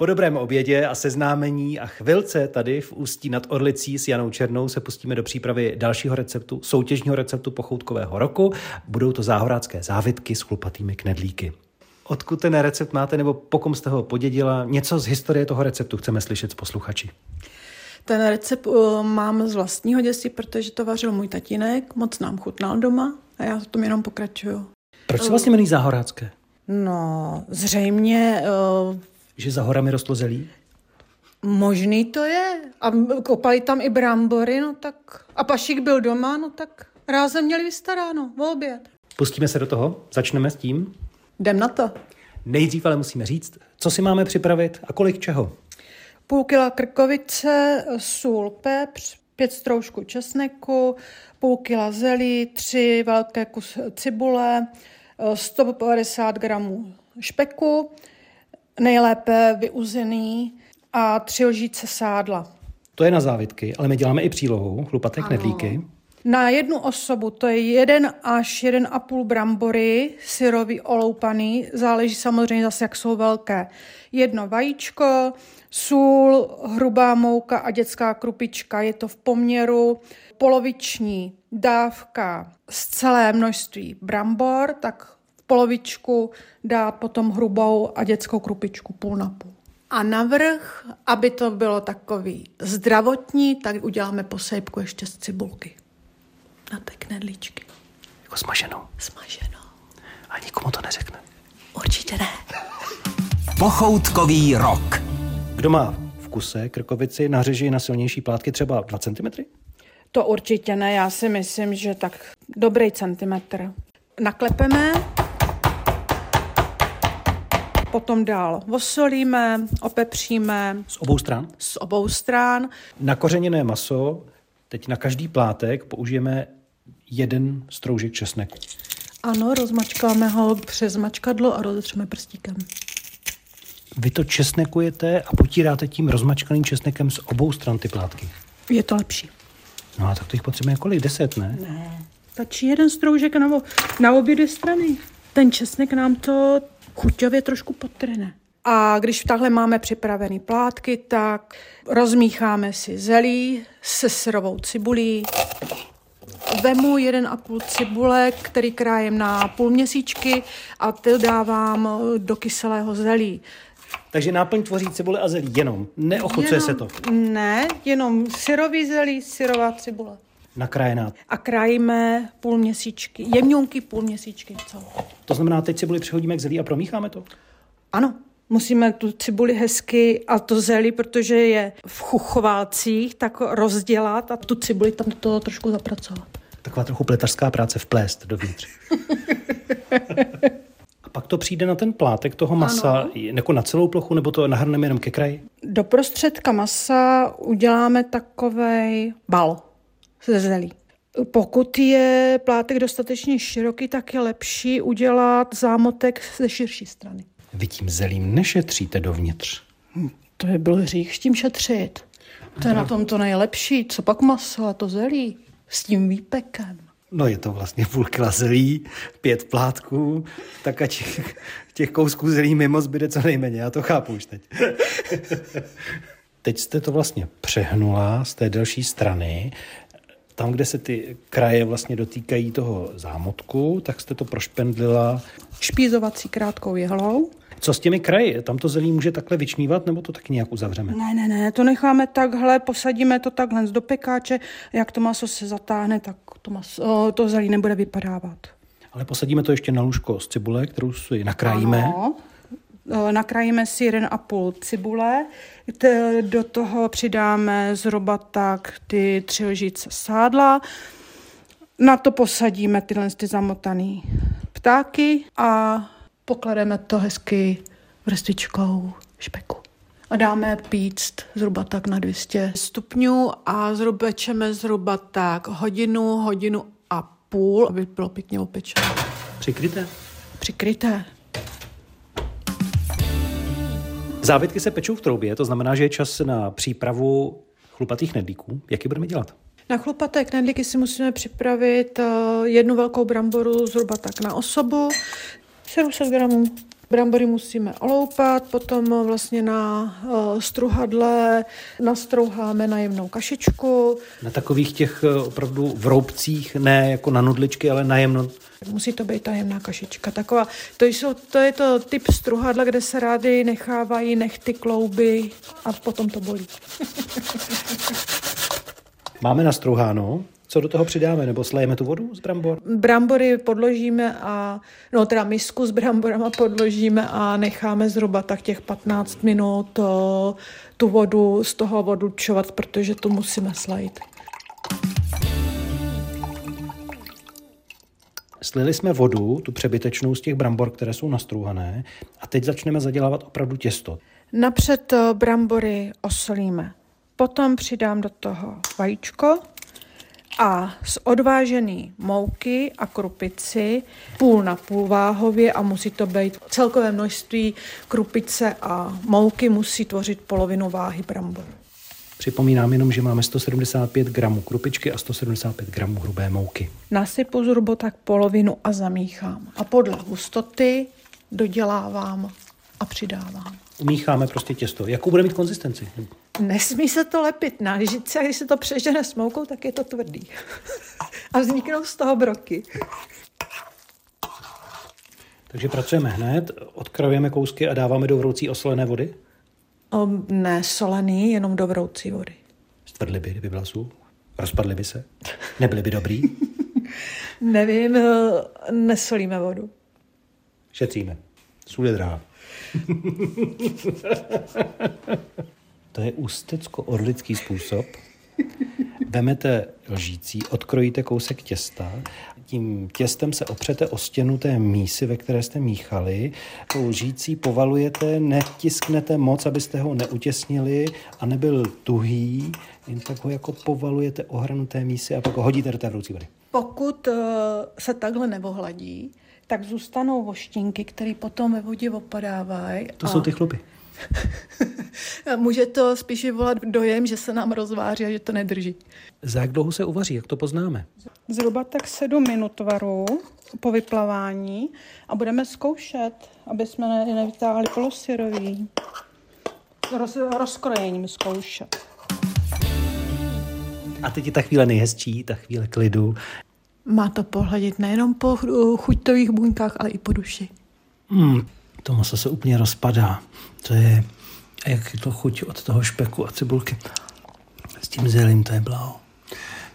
Po dobrém obědě a seznámení a chvilce tady v Ústí nad Orlicí s Janou Černou se pustíme do přípravy dalšího receptu, soutěžního receptu pochoutkového roku. Budou to záhorácké závitky s chlupatými knedlíky. Odkud ten recept máte, nebo pokom jste ho podědila? Něco z historie toho receptu chceme slyšet z posluchači. Ten recept uh, mám z vlastního dětství, protože to vařil můj tatínek, moc nám chutnal doma a já v tom jenom pokračuju. Proč se vlastně jmenují záhorácké? No, zřejmě uh, Že za horami rostlo zelí? možný to je. A kopali tam i brambory, no tak... A Pašik byl doma, no tak rázem měli vystaráno, v oběd. Pustíme se do toho, začneme s tím. Jdem na to. Nejdřív ale musíme říct, co si máme připravit a kolik čeho. Půl kila krkovice, sůl, pepř, pět stroužků česneku, půl kila zelí, tři velké kus cibule, 150 gramů špeku, nejlépe vyuzený a tři lžíce sádla. To je na závitky, ale my děláme i přílohu, chlupaté knedlíky. Na jednu osobu to je jeden až jeden a půl brambory, syrový oloupaný, záleží samozřejmě zase, jak jsou velké. Jedno vajíčko, sůl, hrubá mouka a dětská krupička. Je to v poměru poloviční dávka z celé množství brambor, tak polovičku dát potom hrubou a dětskou krupičku půl na půl. A navrch, aby to bylo takový zdravotní, tak uděláme posejpku ještě z cibulky na té knedlíčky. Jako smaženou. Smaženou. A nikomu to neřekne. Určitě ne. Pochoutkový rok. Kdo má v kuse krkovici, nařeží na silnější plátky třeba 2 cm? To určitě ne, já si myslím, že tak dobrý centimetr. Naklepeme, potom dál osolíme, opepříme Z obou stran. z obou stran. Nakořeněné maso, teď na každý plátek použijeme jeden stroužek česneku. Ano, rozmačkáme ho přes mačkadlo a rozetřeme prstíkem. Vy to česnekujete a potíráte tím rozmačkaným česnekem z obou stran ty plátky. Je to lepší. No a tak to jich potřebujeme kolik? Deset, ne? Ne. Stačí jeden stroužek na, na obě dvě strany. Ten česnek nám to chuťově trošku potrhne. A když takhle máme připravený plátky, tak rozmícháme si zelí se syrovou cibulí. Vemu jeden a půl cibule, který krájem na půl měsíčky a ty dávám do kyselého zelí. Takže náplň tvoří cibule a zelí jenom. Neochocuje se to. Ne, jenom syrový zelí, syrová cibule. Nakrájená. A krájíme půl měsíčky, jemňonky půl měsíčky. Co? To znamená, teď cibuli přihodíme k zelí a promícháme to? Ano, musíme tu cibuli hezky a to zelí, protože je v chuchovalcích, tak rozdělat a tu cibuli tam do toho trošku zapracovat. Taková trochu pletařská práce vplést dovnitř. a pak to přijde na ten plátek toho masa, Ano. jako na celou plochu, nebo to nahrneme jenom ke kraji? Do prostředka masa uděláme takovej bal ze zelí. Pokud je plátek dostatečně široký, tak je lepší udělat zámotek ze širší strany. Vy tím zelím nešetříte dovnitř. To je byl hřích s tím šetřit. To je na tom to nejlepší. Co pak maso a to zelí s tím výpekem. No je to vlastně půl kila zelí, pět plátků, tak ať těch, těch kousků zelí mimo zbyde co nejméně, já to chápu už teď. teď jste to vlastně přehnula z té delší strany, tam, kde se ty kraje vlastně dotýkají toho zámotku, tak jste to prošpendlila. Špízovací krátkou jehlou. Co s těmi kraji? Tam to zelí může takhle vyčnívat, nebo to tak nějak uzavřeme? Ne, ne, ne, to necháme takhle, posadíme to takhle do pekáče, jak to maso se zatáhne, tak to, maso, to zelí nebude vypadávat. Ale posadíme to ještě na lůžko z cibule, kterou si nakrájíme. Ano. E, Nakrájíme si jeden a půl cibule, T- do toho přidáme zhruba tak ty tři lžíce sádla, na to posadíme tyhle ty zamotaný ptáky a poklademe to hezky vrstvičkou špeku. A dáme píct zhruba tak na 200 stupňů a zhruba pečeme zhruba tak hodinu, hodinu a půl, aby bylo pěkně opečené. Přikryté. Přikryté. Závětky se pečou v troubě, to znamená, že je čas na přípravu chlupatých knedlíků. Jak je budeme dělat? Na chlupaté knedlíky si musíme připravit eh, jednu velkou bramboru zhruba tak na osobu, 700 gramů Brambory musíme oloupat, potom vlastně na uh, struhadle nastrouháme na jemnou kašičku. Na takových těch uh, opravdu vroubcích, ne jako na nudličky, ale na jemno. Musí to být ta jemná kašička. Taková, to, jsou, to je to typ struhadla, kde se rády nechávají nechty, klouby a potom to bolí. Máme nastrouháno. Co do toho přidáme? Nebo slejeme tu vodu z brambor? Brambory podložíme a, no teda misku s bramborama podložíme a necháme zhruba tak těch 15 minut to, tu vodu z toho odlučovat, protože to musíme slejt. Slili jsme vodu, tu přebytečnou z těch brambor, které jsou nastrouhané, a teď začneme zadělávat opravdu těsto. Napřed eh, brambory osolíme. Potom přidám do toho vajíčko, a z odvážený mouky a krupici půl na půl váhově a musí to být celkové množství krupice a mouky musí tvořit polovinu váhy brambor. Připomínám jenom, že máme 175 gramů krupičky a 175 gramů hrubé mouky. Nasypu zhruba tak polovinu a zamíchám. A podle hustoty dodělávám a přidávám. Umícháme prostě těsto. Jakou bude mít konzistenci? Nesmí se to lepit na lžici a když se to přežene s moukou, tak je to tvrdý. a vzniknou z toho broky. Takže pracujeme hned, odkrajujeme kousky a dáváme do vroucí osolené vody? O, ne solený, jenom do vroucí vody. Stvrdly by, kdyby byla sůl? Rozpadly by se? Nebyly by dobrý? Nevím, nesolíme vodu. Šetříme. Sůl je drahá. to je ústecko-orlický způsob. Vemete lžící, odkrojíte kousek těsta, tím těstem se opřete o stěnu té mísy, ve které jste míchali. Tou lžící povalujete, netisknete moc, abyste ho neutěsnili a nebyl tuhý, jen tak ho jako povalujete o té mísy a pak ho hodíte do té vroucí vody. Pokud uh, se takhle nevohladí, tak zůstanou voštinky, které potom ve vodě opadávají. To a... jsou ty chlupy. Může to spíš vyvolat dojem, že se nám rozváří a že to nedrží. Za jak dlouho se uvaří? Jak to poznáme? Zhruba tak sedm minut varu po vyplavání a budeme zkoušet, aby jsme ne, nevytáhli polosyrový. Roz, rozkrojením zkoušet. A teď je ta chvíle nejhezčí, ta chvíle klidu. Má to pohledit nejenom po chuťových buňkách, ale i po duši. Hmm, to maso se úplně rozpadá. To je, jak je to chuť od toho špeku a cibulky. S tím zelím to je blaho.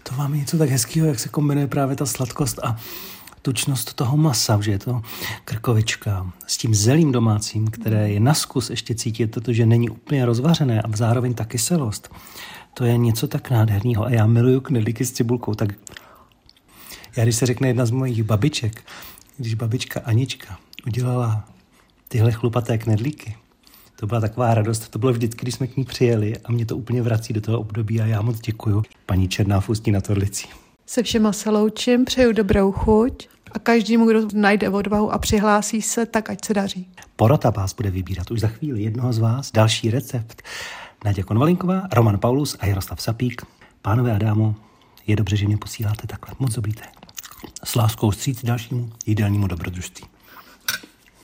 To vám je něco tak hezkého, jak se kombinuje právě ta sladkost a tučnost toho masa, že je to krkovička s tím zelím domácím, které je na zkus ještě cítit, protože není úplně rozvařené a zároveň ta kyselost. To je něco tak nádherného a já miluju knedlíky s cibulkou, tak já když se řekne jedna z mojich babiček, když babička Anička udělala tyhle chlupaté knedlíky, to byla taková radost. To bylo vždycky, když jsme k ní přijeli a mě to úplně vrací do toho období a já moc děkuju paní Černá Fustí na Torlicí. Se všema se loučím, přeju dobrou chuť a každému, kdo najde odvahu a přihlásí se, tak ať se daří. Porota vás bude vybírat už za chvíli jednoho z vás. Další recept. Naděja Konvalinková, Roman Paulus a Jaroslav Sapík. Pánové a dámo, je dobře, že mě posíláte takhle. Moc dobrý S láskou stříc dalšímu jídelnímu dobrodružství.